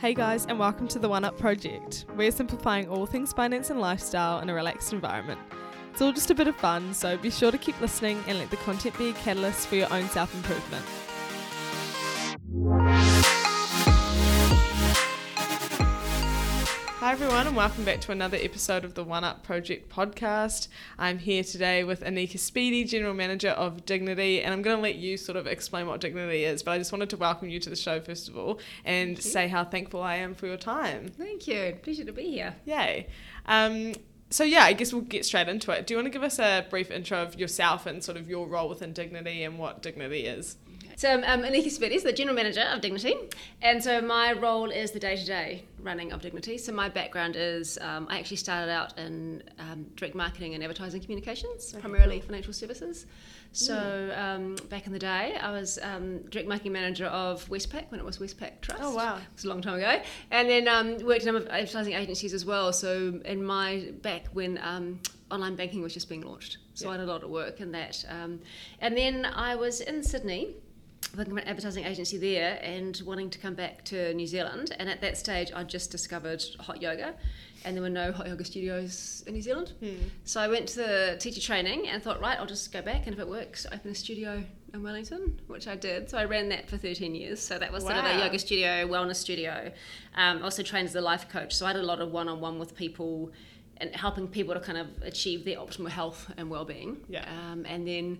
Hey guys, and welcome to the One Up Project. We're simplifying all things finance and lifestyle in a relaxed environment. It's all just a bit of fun, so be sure to keep listening and let the content be a catalyst for your own self improvement. Hi, everyone, and welcome back to another episode of the One Up Project podcast. I'm here today with Anika Speedy, General Manager of Dignity, and I'm going to let you sort of explain what Dignity is, but I just wanted to welcome you to the show, first of all, and say how thankful I am for your time. Thank you. Pleasure to be here. Yay. Um, so, yeah, I guess we'll get straight into it. Do you want to give us a brief intro of yourself and sort of your role within Dignity and what Dignity is? So I'm um, Anika Spitis, the General Manager of Dignity, and so my role is the day-to-day running of Dignity. So my background is um, I actually started out in um, direct marketing and advertising communications, okay, primarily cool. financial services. So mm. um, back in the day, I was um, direct marketing manager of Westpac when it was Westpac Trust. Oh wow, it was a long time ago. And then um, worked in advertising agencies as well. So in my back when um, online banking was just being launched, so yeah. I had a lot of work in that. Um, and then I was in Sydney working for an advertising agency there and wanting to come back to New Zealand. And at that stage, I just discovered hot yoga, and there were no hot yoga studios in New Zealand. Hmm. So I went to the teacher training and thought, right, I'll just go back, and if it works, open a studio in Wellington, which I did. So I ran that for 13 years. So that was wow. sort of a yoga studio, wellness studio. Um, also trained as a life coach. So I did a lot of one on one with people and helping people to kind of achieve their optimal health and well being. Yeah. Um, and then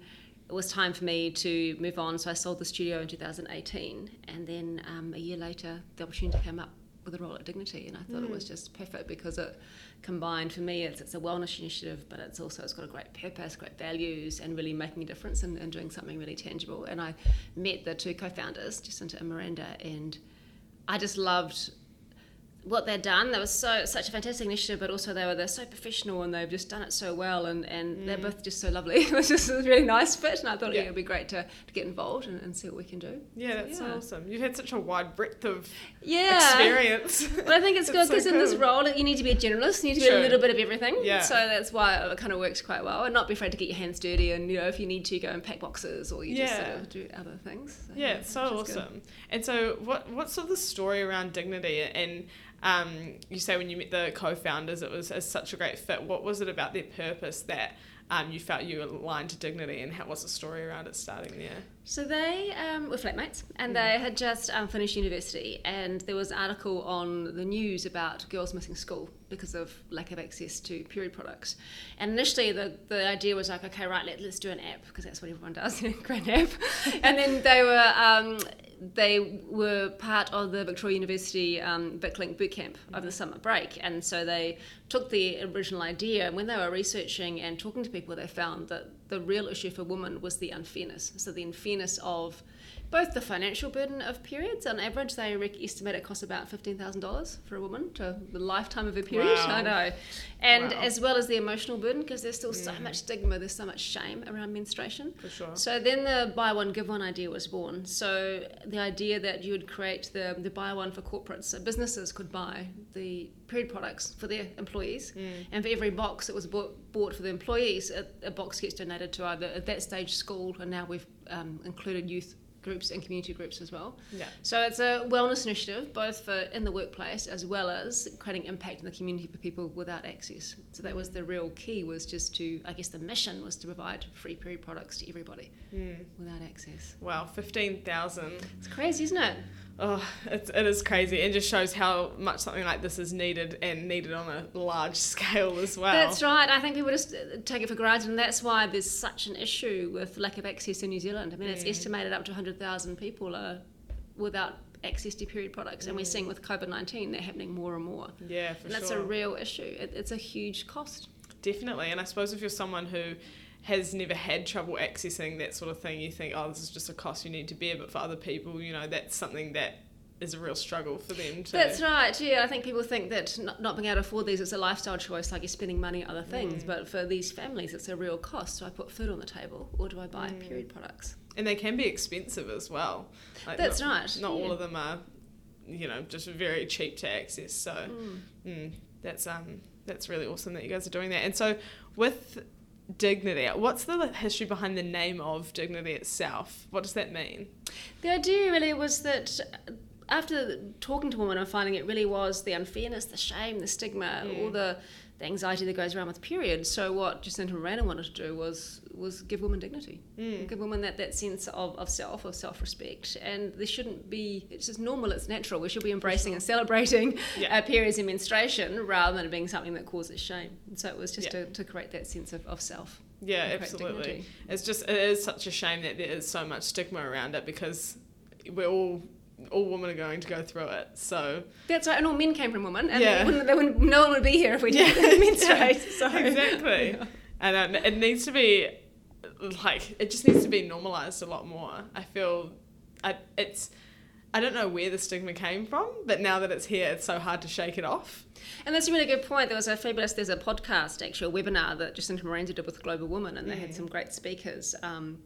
it was time for me to move on. So I sold the studio in 2018, and then um, a year later, the opportunity came up with a role at Dignity, and I thought mm. it was mm. just perfect because it combined for me. It's, it's a wellness initiative, but it's also it's got a great purpose, great values, and really making a difference and, and doing something really tangible. And I met the two co-founders, Jacinta and Miranda, and I just loved what they'd done. That was so such a fantastic initiative, but also they were they're so professional and they've just done it so well, and, and mm. they're both just so lovely. it was just a really nice fit, and I thought yeah. it would be great to, to get involved and, and see what we can do. Yeah, that's yeah. awesome. You've had such a wide breadth of yeah. experience. Well, I think it's good because so cool. in this role you need to be a generalist. You need to sure. be a little bit of everything. Yeah. So that's why it kind of works quite well, and not be afraid to get your hands dirty. And you know, if you need to go and pack boxes, or you yeah. just sort of do other things. So, yeah, it's so awesome. Good. And so, what what's sort of the story around dignity and um, you say when you met the co-founders, it was, such a great fit. What was it about their purpose that um, you felt you aligned to dignity, and how was the story around it starting there? So they um, were flatmates, and mm. they had just um, finished university, and there was an article on the news about girls missing school because of lack of access to period products. And initially, the, the idea was like, okay, right, let, let's do an app because that's what everyone does, create an app. and then they were um, they were part of the Victoria University um, Viclink bootcamp over the summer break, and so they took the original idea. And when they were researching and talking to people, they found that the real issue for women was the unfairness. So the unfairness of both the financial burden of periods. On average, they estimate it costs about fifteen thousand dollars for a woman to the lifetime of a period. Wow. I know, and wow. as well as the emotional burden because there's still so mm. much stigma, there's so much shame around menstruation. For sure. So then the buy one give one idea was born. So the idea that you would create the the buy one for corporates, so businesses could buy the period products for their employees, mm. and for every box that was bought, bought for the employees, a, a, box gets donated to either at that stage school, and now we've um, included youth groups and community groups as well. Yeah. So it's a wellness initiative, both for in the workplace as well as creating impact in the community for people without access. So that was the real key was just to, I guess the mission was to provide free period products to everybody mm. without access. Wow, 15,000. It's crazy, isn't it? Oh, it's, it is crazy. It just shows how much something like this is needed and needed on a large scale as well. That's right. I think people just take it for granted, and that's why there's such an issue with lack of access in New Zealand. I mean, mm. it's estimated up to 100,000 people are without access to period products, and we're seeing with COVID 19 they're happening more and more. Yeah, for sure. and that's a real issue. It, it's a huge cost. Definitely, and I suppose if you're someone who has never had trouble accessing that sort of thing, you think, oh, this is just a cost you need to bear. But for other people, you know, that's something that is a real struggle for them to. That's right. Yeah, I think people think that not, not being able to afford these is a lifestyle choice, like you're spending money on other things. Mm. But for these families, it's a real cost. Do I put food on the table, or do I buy mm. period products? And they can be expensive as well. Like That's not, right. Not yeah. all of them are, you know, just very cheap to access. So mm. mm. that's um that's really awesome that you guys are doing that. And so with dignity. What's the history behind the name of dignity itself? What does that mean? The idea really was that after talking to women and finding it really was the unfairness, the shame, the stigma, all the, the anxiety that goes around with periods. So what Jacinta and Miranda wanted to do was was give women dignity, Mm. give women that, that sense of, of self, of self respect, and there shouldn't be. It's just normal. It's natural. We should be embracing and celebrating Yeah. uh, periods and menstruation rather than it being something that causes shame. And so it was just Yeah. to, to create that sense of, of self. Yeah, absolutely. dignity. It's just it is such a shame that there is so much stigma around it because we're all all women are going to go through it. So That's right, and all men came from women, and Yeah. they wouldn't, they wouldn't, no one would be here if we didn't Yeah. menstruate. So exactly, and um, it needs to be like it just needs to be normalized a lot more. I feel I, it's. I don't know where the stigma came from, but now that it's here, it's so hard to shake it off. And that's a really good point. There was a fabulous, there's a podcast, actually, a webinar that Jacinta Moranzi did with Global Woman, and they had some great speakers. Um,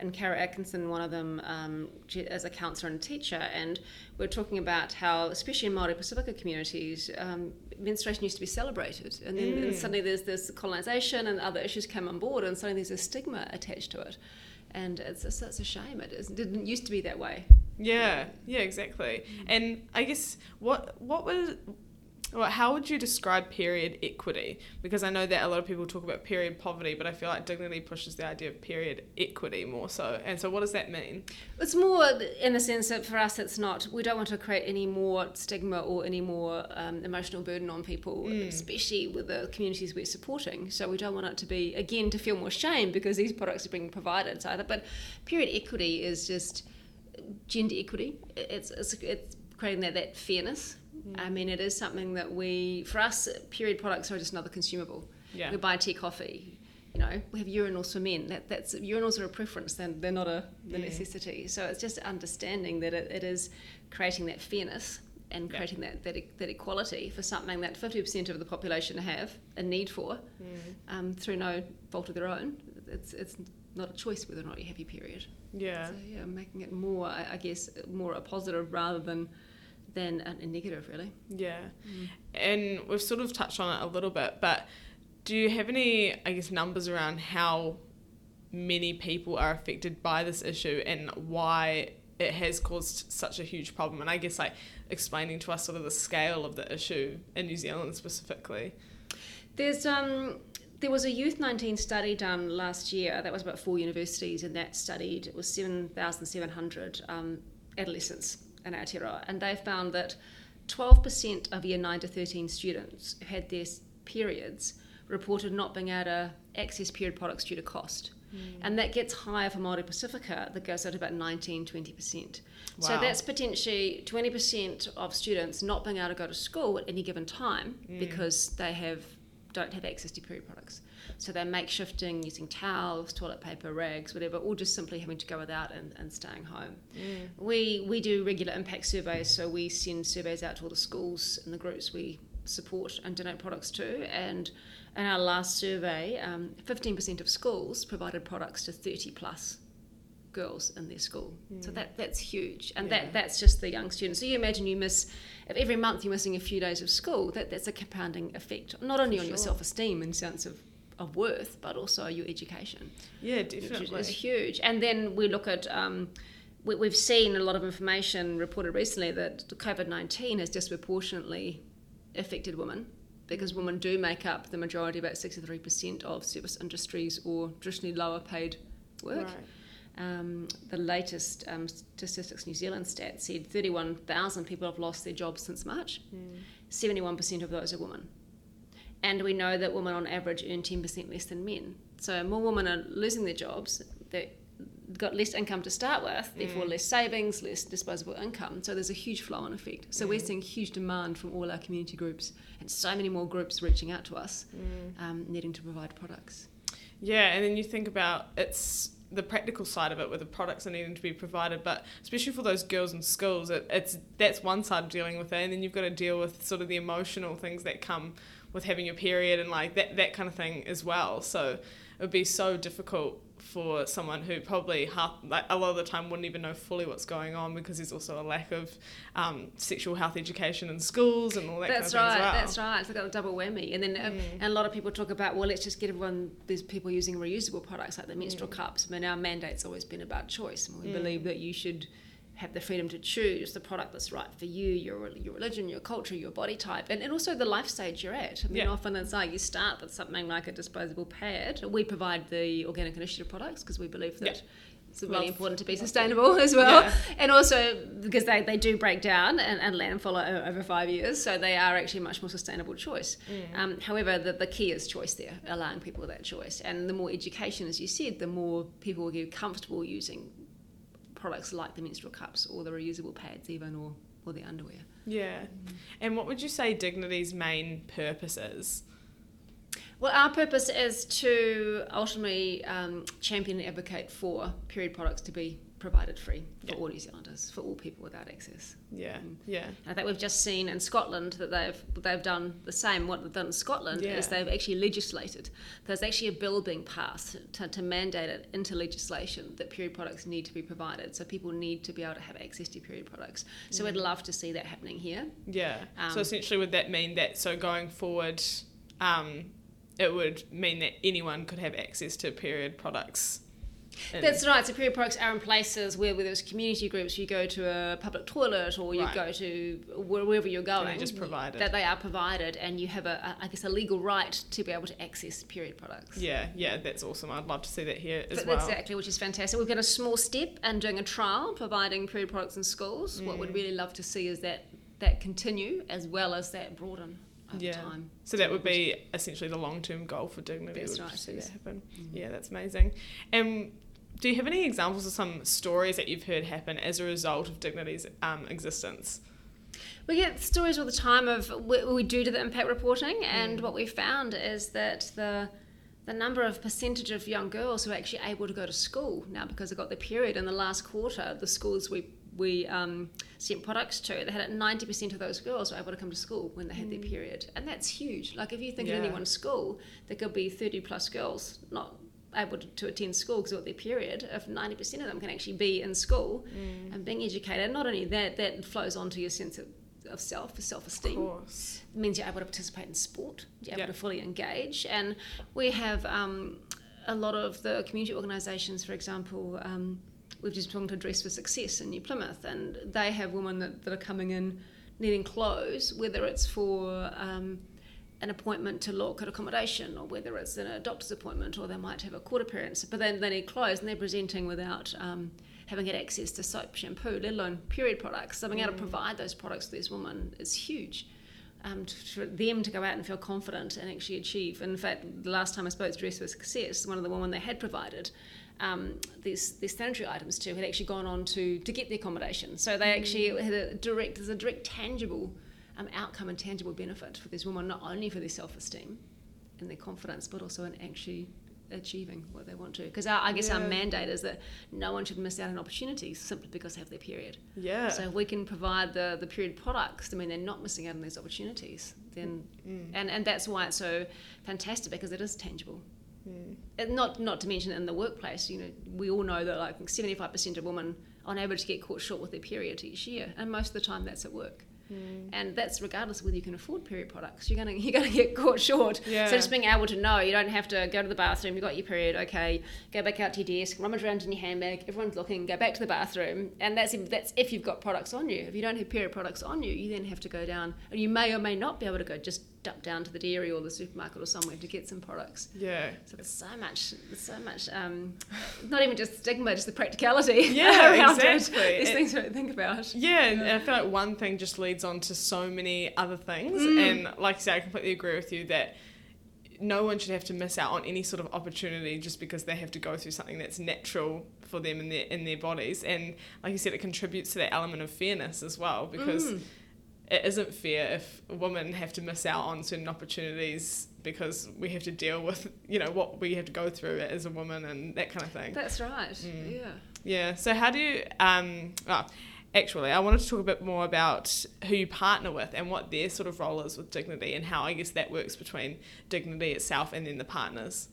and Kara Atkinson, one of them, um, as a counsellor and teacher. And we are talking about how, especially in Māori Pacifica communities, um, menstruation used to be celebrated. And then and suddenly there's this colonisation and other issues come on board, and suddenly there's a stigma attached to it. And it's, it's, it's a shame. It, is, it didn't used to be that way. Yeah, yeah, exactly. And I guess what what was well, how would you describe period equity? Because I know that a lot of people talk about period poverty, but I feel like dignity pushes the idea of period equity more so. And so, what does that mean? It's more in the sense that for us, it's not. We don't want to create any more stigma or any more um, emotional burden on people, especially with the communities we're supporting. So we don't want it to be again to feel more shame because these products are being provided. So, but period equity is just gender equity. It's it's, it's creating that that fairness. I mean, it is something that we, for us, period products are just another consumable. Yeah. We buy tea, coffee. You know, we have urinals for men. That that's urinals are a preference. They're, they're not a the necessity. So it's just understanding that it, it is creating that fairness and Yeah. creating that, that e- that equality for something that fifty percent of the population have a need for, um, through no fault of their own. It's it's not a choice whether or not you have your period. Yeah. So yeah, making it more, I guess, more a positive rather than than a, a negative, really. Yeah. And we've sort of touched on it a little bit, but do you have any, I guess, numbers around how many people are affected by this issue and why it has caused such a huge problem? And I guess, like, explaining to us sort of the scale of the issue in New Zealand specifically. There's um, there was a Youth 19 study done last year that was about four universities, and that studied it was 7,700 um, adolescents in Aotearoa, and they found that 12% of year 9 to 13 students who had their periods reported not being able to access period products due to cost. Mm. And that gets higher for Māori Pacifica, that goes up to about 19, 20%. So that's potentially 20% of students not being able to go to school at any given time mm. because they have don't have access to period products. So they're makeshifting using towels, toilet paper, rags, whatever, or just simply having to go without and, and staying home. We we do regular impact surveys, so we send surveys out to all the schools and the groups we support and donate products to. And in our last survey, um, 15% of schools provided products to 30 plus girls in their school. So that that's huge, and Yeah. that that's just the young students. So you imagine you miss if every month you're missing a few days of school. That that's a compounding effect, not only on your self esteem and sense of of worth, but also your education Yeah, definitely. is huge. And then we look at, um, we, we've seen a lot of information reported recently that COVID 19 has disproportionately affected women because women do make up the majority, about 63% of service industries or traditionally lower paid work. Right. Um, the latest um, Statistics New Zealand stat said 31,000 people have lost their jobs since March. 71% of those are women. And we know that women on average earn 10% less than men. So more women are losing their jobs. They've got less income to start with, therefore less savings, less disposable income. So there's a huge flow on effect. So we're seeing huge demand from all our community groups and so many more groups reaching out to us, um, needing to provide products. Yeah, and then you think about it's the practical side of it where the products are needing to be provided, but especially for those girls in schools, it, it's that's one side of dealing with it, and then you've got to deal with sort of the emotional things that come with having your period and like that that kind of thing as well. So it would be so difficult for someone who probably half like a lot of the time wouldn't even know fully what's going on because there's also a lack of um, sexual health education in schools and all that That's kind of right. well. That's right. It's like a double whammy. And then, um, and a lot of people talk about, well, let's just get everyone. There's people using reusable products like the menstrual cups. I mean, our mandate's always been about choice, and we believe that you should have the freedom to choose the product that's right for you, your your religion, your culture, your body type, and, and also the life stage you're at. I mean, Yeah. often it's like you start with something like a disposable pad. We provide the organic initiative products because we believe that. Yeah. It's really Love- important to be sustainable as well, Yeah. and also because they, they do break down and, and landfill over five years, so they are actually a much more sustainable choice. Mm. Um, however, the, the key is choice there, allowing people that choice, and the more education, as you said, the more people will get comfortable using products like the menstrual cups or the reusable pads, even or or the underwear. Yeah. And what would you say Dignity's main purpose is? Well, our purpose is to ultimately um, champion and advocate for period products to be provided free for Yeah. all New Zealanders, for all people without access. Yeah. Mm. Yeah. I think we've just seen in Scotland that they've they've done the same. What they've done in Scotland Yeah. is they've actually legislated. There's actually a bill being passed to, to mandate it into legislation that period products need to be provided. So people need to be able to have access to period products. So we'd love to see that happening here. Yeah. so Um, essentially, would that mean that so going forward, um, it would mean that anyone could have access to period products? That's right. So period products are in places where, where there's community groups. You go to a public toilet, or you Right. go to wherever you're going. just provided. That they are provided, and you have a, a, I guess, a legal right to be able to access period products. Yeah, yeah, that's awesome. I'd love to see that here as But well. Exactly, which is fantastic. We've got a small step and doing a trial providing period products in schools. What Mm. we'd really love to see is that that continue as well as that broaden over Yeah. time. So that would be essentially the long term goal for Dignity. That's right, see that happen. Mhm. Yeah, that's amazing. And do you have any examples of some stories that you've heard happen as a result of Dignity's um, existence? We get stories all the time of we, we do to the impact reporting, Mm. and what we found is that the the number of percentage of young girls who are actually able to go to school now because they got their period in the last quarter, the schools we we um, sent products to, they had it ninety percent of those girls were able to come to school when they had their period, and that's huge. Like if you think Mm. Yeah. of any one school, there could be thirty plus girls not able to, to attend school because of their period. If ninety percent of them can actually be in school Mm. and being educated, not only that, that flows on to your sense of, of self, self Of esteem. course. It means you're able to participate in sport, you're able Yeah. to fully engage. And we have um, a lot of the community organisations, for example, um, we've just been talking to Dress for Success in New Plymouth, and they have women that, that are coming in needing clothes, whether it's for um, an appointment to look at accommodation or whether it's in a doctor's appointment or they might have a court appearance, but then they need clothes and they're presenting without um, having had access to soap, shampoo, let alone period products. So being able to provide those products to these women is huge. Um, to, for them to go out and feel confident and actually achieve. And In fact, the last time I spoke to Dress for Success, one of the women they had provided um, these these sanitary items to had actually gone on to to get the accommodation. So they actually had a direct there's a direct tangible um, outcome and tangible benefit for this woman, not only for their self esteem and their confidence, but also in actually achieving what they want to. Because I guess our mandate is that no one should miss out on opportunities simply because they have their period. Yeah. So if we can provide the, the period products, I mean, they're not missing out on these opportunities. Then, Mm. and, and that's why it's so fantastic because it is tangible. Mm. And not not to mention in the workplace, you know, we all know that like seventy five percent of women on average get caught short with their period each year, and most of the time that's at work. Mm. And that's regardless of whether you can afford period products. You're gonna you're gonna get caught short. Yeah. So just being able to know you don't have to go to the bathroom. You got your period, okay? Go back out to your desk, rummage around in your handbag. Everyone's looking. Go back to the bathroom, and that's if, that's if you've got products on you. If you don't have period products on you, you then have to go down, and you may or may not be able to go just duck down to the dairy or the supermarket or somewhere to get some products. Yeah. So there's so much, there's so much, um, not even just stigma, just the practicality Yeah, around exactly. it. These It- things to think about. Yeah, and I feel like one thing just leads on to so many other things. Mm. And like I said, I completely agree with you that no one should have to miss out on any sort of opportunity just because they have to go through something that's natural for them in their in their bodies. And like you said, it contributes to that element of fairness as well because Mm. It isn't fair if women have to miss out on certain opportunities because we have to deal with you know what we have to go through as a woman and that kind of thing. That's right. Mm. Yeah. Yeah. So how do you um oh, actually I wanted to talk a bit more about who you partner with and what their sort of role is with Dignity and how I guess that works between Dignity itself and then the partners.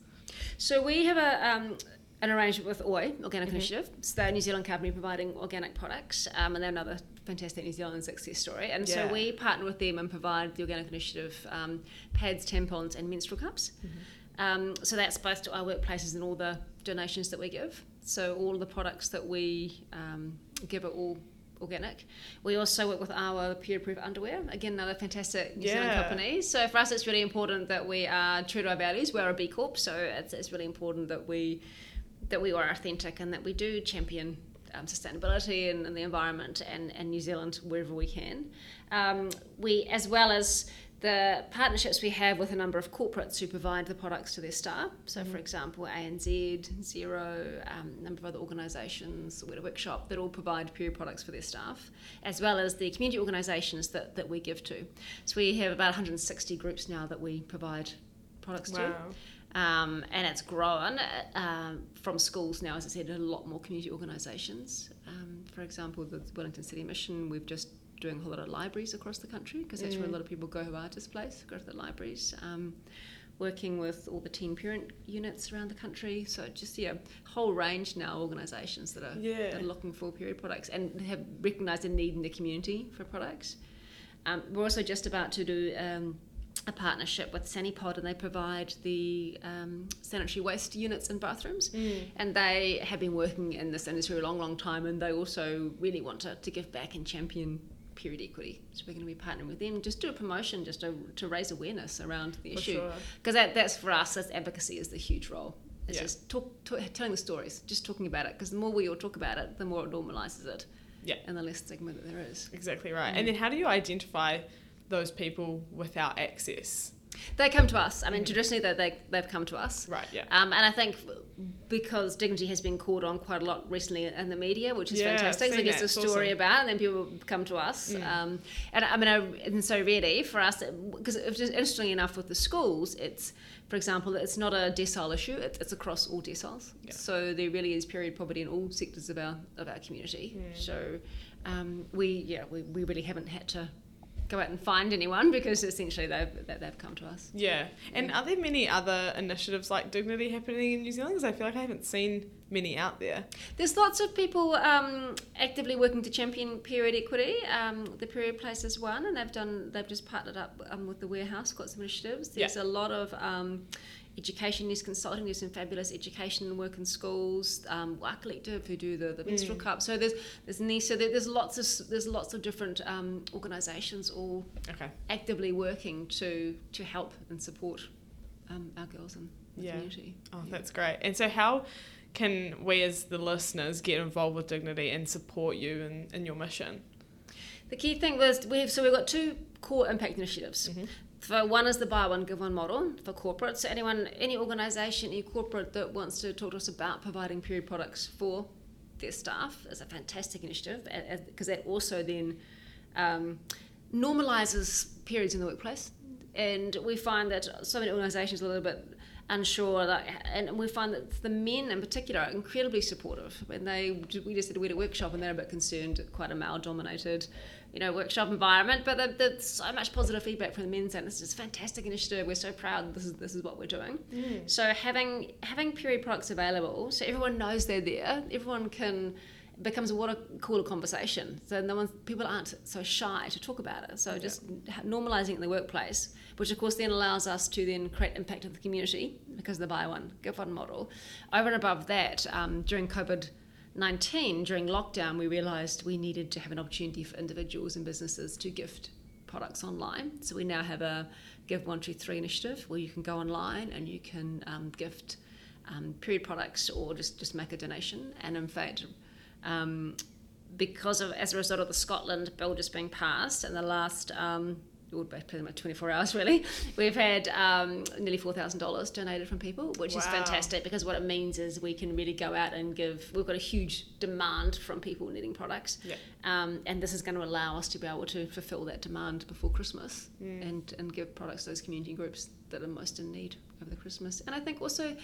So we have a um, an arrangement with OI, Organic Mhm. Initiative. So they're a New Zealand company providing organic products, um, and they're another fantastic New Zealand success story. And Yeah. so we partner with them and provide the Organic Initiative um, pads, tampons, and menstrual cups. Um, so that's both to our workplaces and all the donations that we give. So all of the products that we um, give are all organic. We also work with our period proof underwear, again another fantastic New Yeah. Zealand company. So for us, it's really important that we are true to our values. We're a B Corp, so it's, it's really important that we that we are authentic and that we do champion um, sustainability and, and the environment and, and New Zealand wherever we can. Um, we, as well as the partnerships we have with a number of corporates who provide the products to their staff. So, for example, ANZ, Xero, um, a number of other organisations, Weta Workshop, that all provide period products for their staff, as well as the community organisations that, that we give to. So, we have about 160 groups now that we provide products to Wow. Um, and it's grown uh, um, from schools now, as I said, a lot more community organisations. Um, for example, the Wellington City Mission, we've just doing a whole lot of libraries across the country because that's where a lot of people go who are displaced, go to the libraries. Um, working with all the teen parent units around the country, so just yeah, a whole range now of organisations that are Yeah. that are looking for period products and have recognised a need in the community for products. Um, we're also just about to do um, a partnership with Sanipod, and they provide the um, sanitary waste units and bathrooms. And they have been working in this industry a long, long time, and they also really want to, to give back and champion period equity. So we're going to be partnering with them, just do a promotion, just to, to raise awareness around the For issue. sure. Because that, that's for us, that's advocacy is the huge role. It's Yeah. just talk, talk, telling the stories, just talking about it. Because the more we all talk about it, the more it normalises it, Yeah. and the less stigma that there is. Exactly right. And then how do you identify those people without access? They come to us. I mean, traditionally they, they, they've come to us. Right, yeah. Um, and I think because dignity has been called on quite a lot recently in the media, which is Yeah, fantastic. So seen it a story awesome. about, and then people come to us. Um, and I mean, I, and so really for us, because interestingly enough, with the schools, it's for example, it's not a decile issue; it's, it's across all deciles. Yeah. So there really is period poverty in all sectors of our of our community. Mm. So um, we yeah we, we really haven't had to go out and find anyone because essentially they've they- they've come to us. Yeah. And are there many other initiatives like Dignity happening in New Zealand? Because I feel like I haven't seen many out there. There's lots of people um, actively working to champion period equity. Um, the Period Place is one, and they've done. They've just partnered up um, with the Warehouse, got some initiatives. There's a lot of um, education news consulting. There's some fabulous education work in schools. Um, Wā Collective who do the, the menstrual cup. So there's there's NISA. There, there's lots of there's lots of different um, organisations all Okay. actively working to to help and support um, our girls in the Yeah. community. Oh, that's great. And so how can we as the listeners get involved with Dignity and support you in, in your mission? The key thing was we have so we've got two core impact initiatives. For one is the buy one give one model for corporate. So anyone, any organisation, any corporate that wants to talk to us about providing period products for their staff is a fantastic initiative because that also then um, normalises periods in the workplace. And we find that so many organisations are a little bit unsure, like, and we find that the men in particular are incredibly supportive. When they, we just did a Weta workshop, and they're a bit concerned, quite a male-dominated, you know, workshop environment. But there's so much positive feedback from the men saying this is a fantastic initiative. We're so proud. This is this is what we're doing. Mm. So having having period products available, so everyone knows they're there. Everyone can becomes a water cooler conversation. So no one, people aren't so shy to talk about it. So just normalising it in the workplace, which of course then allows us to then create impact in the community because of the buy one give one model. Over and above that, um, during COVID. 19 during lockdown we realized we needed to have an opportunity for individuals and businesses to gift products online so we now have a give one two three initiative where you can go online and you can um, gift um, period products or just just make a donation and in fact um, because of as a result of the Scotland bill just being passed in the last um, pretty much 24 hours really we've had um, nearly $4,000 donated from people which is fantastic because what it means is we can really go out and give we've got a huge demand from people needing products. Um, and this is going to allow us to be able to fulfill that demand before Christmas and, and give products to those community groups that are most in need over the Christmas. And I think also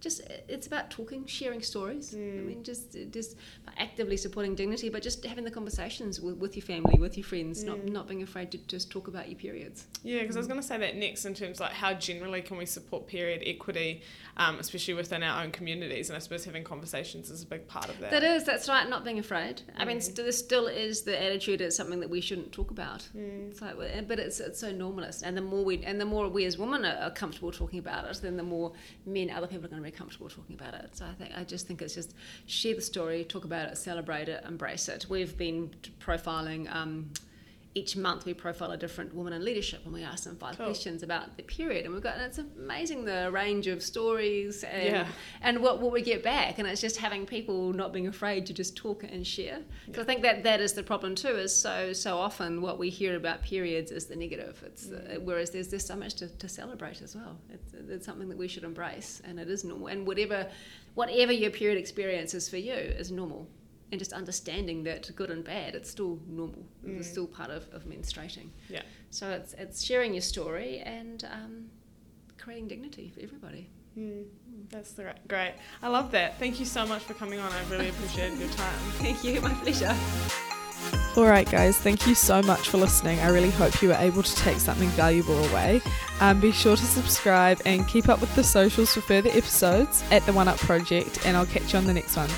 just it's about talking, sharing stories. I mm. mean, just just actively supporting dignity, but just having the conversations with, with your family, with your friends, not mm. not being afraid to just talk about your periods. Yeah, because I was mm. going to say that next in terms of like how generally can we support period equity, um, especially within our own communities, and I suppose having conversations is a big part of that. That is, that's right. Not being afraid. I mean, st- there still is the attitude it's something that we shouldn't talk about. It's like, but it's it's so normalist, and the more we and the more we as women are, are comfortable talking about it, then the more men, other people are going to comfortable talking about it. So I think I just think it's just share the story, talk about it, celebrate it, embrace it. We've been profiling. Um, each month we profile a different woman in leadership and we ask them five cool. questions about the period and we've got and it's amazing the range of stories and yeah. and what, what we get back and it's just having people not being afraid to just talk and share yeah. I think that that is the problem too is so so often what we hear about periods is the negative it's mm. uh, whereas there's there's so much to, to celebrate as well it's, it's something that we should embrace and it is normal and whatever whatever your period experience is for you is normal and just understanding that good and bad, it's still normal. Mm. It's still part of, of menstruating. Yeah. So it's it's sharing your story and um, creating dignity for everybody. Mm. That's the, great. I love that. Thank you so much for coming on. I really appreciated your time. Thank you. My pleasure. Alright, guys, thank you so much for listening. I really hope you were able to take something valuable away. Um, be sure to subscribe and keep up with the socials for further episodes at the One Up Project, and I'll catch you on the next one.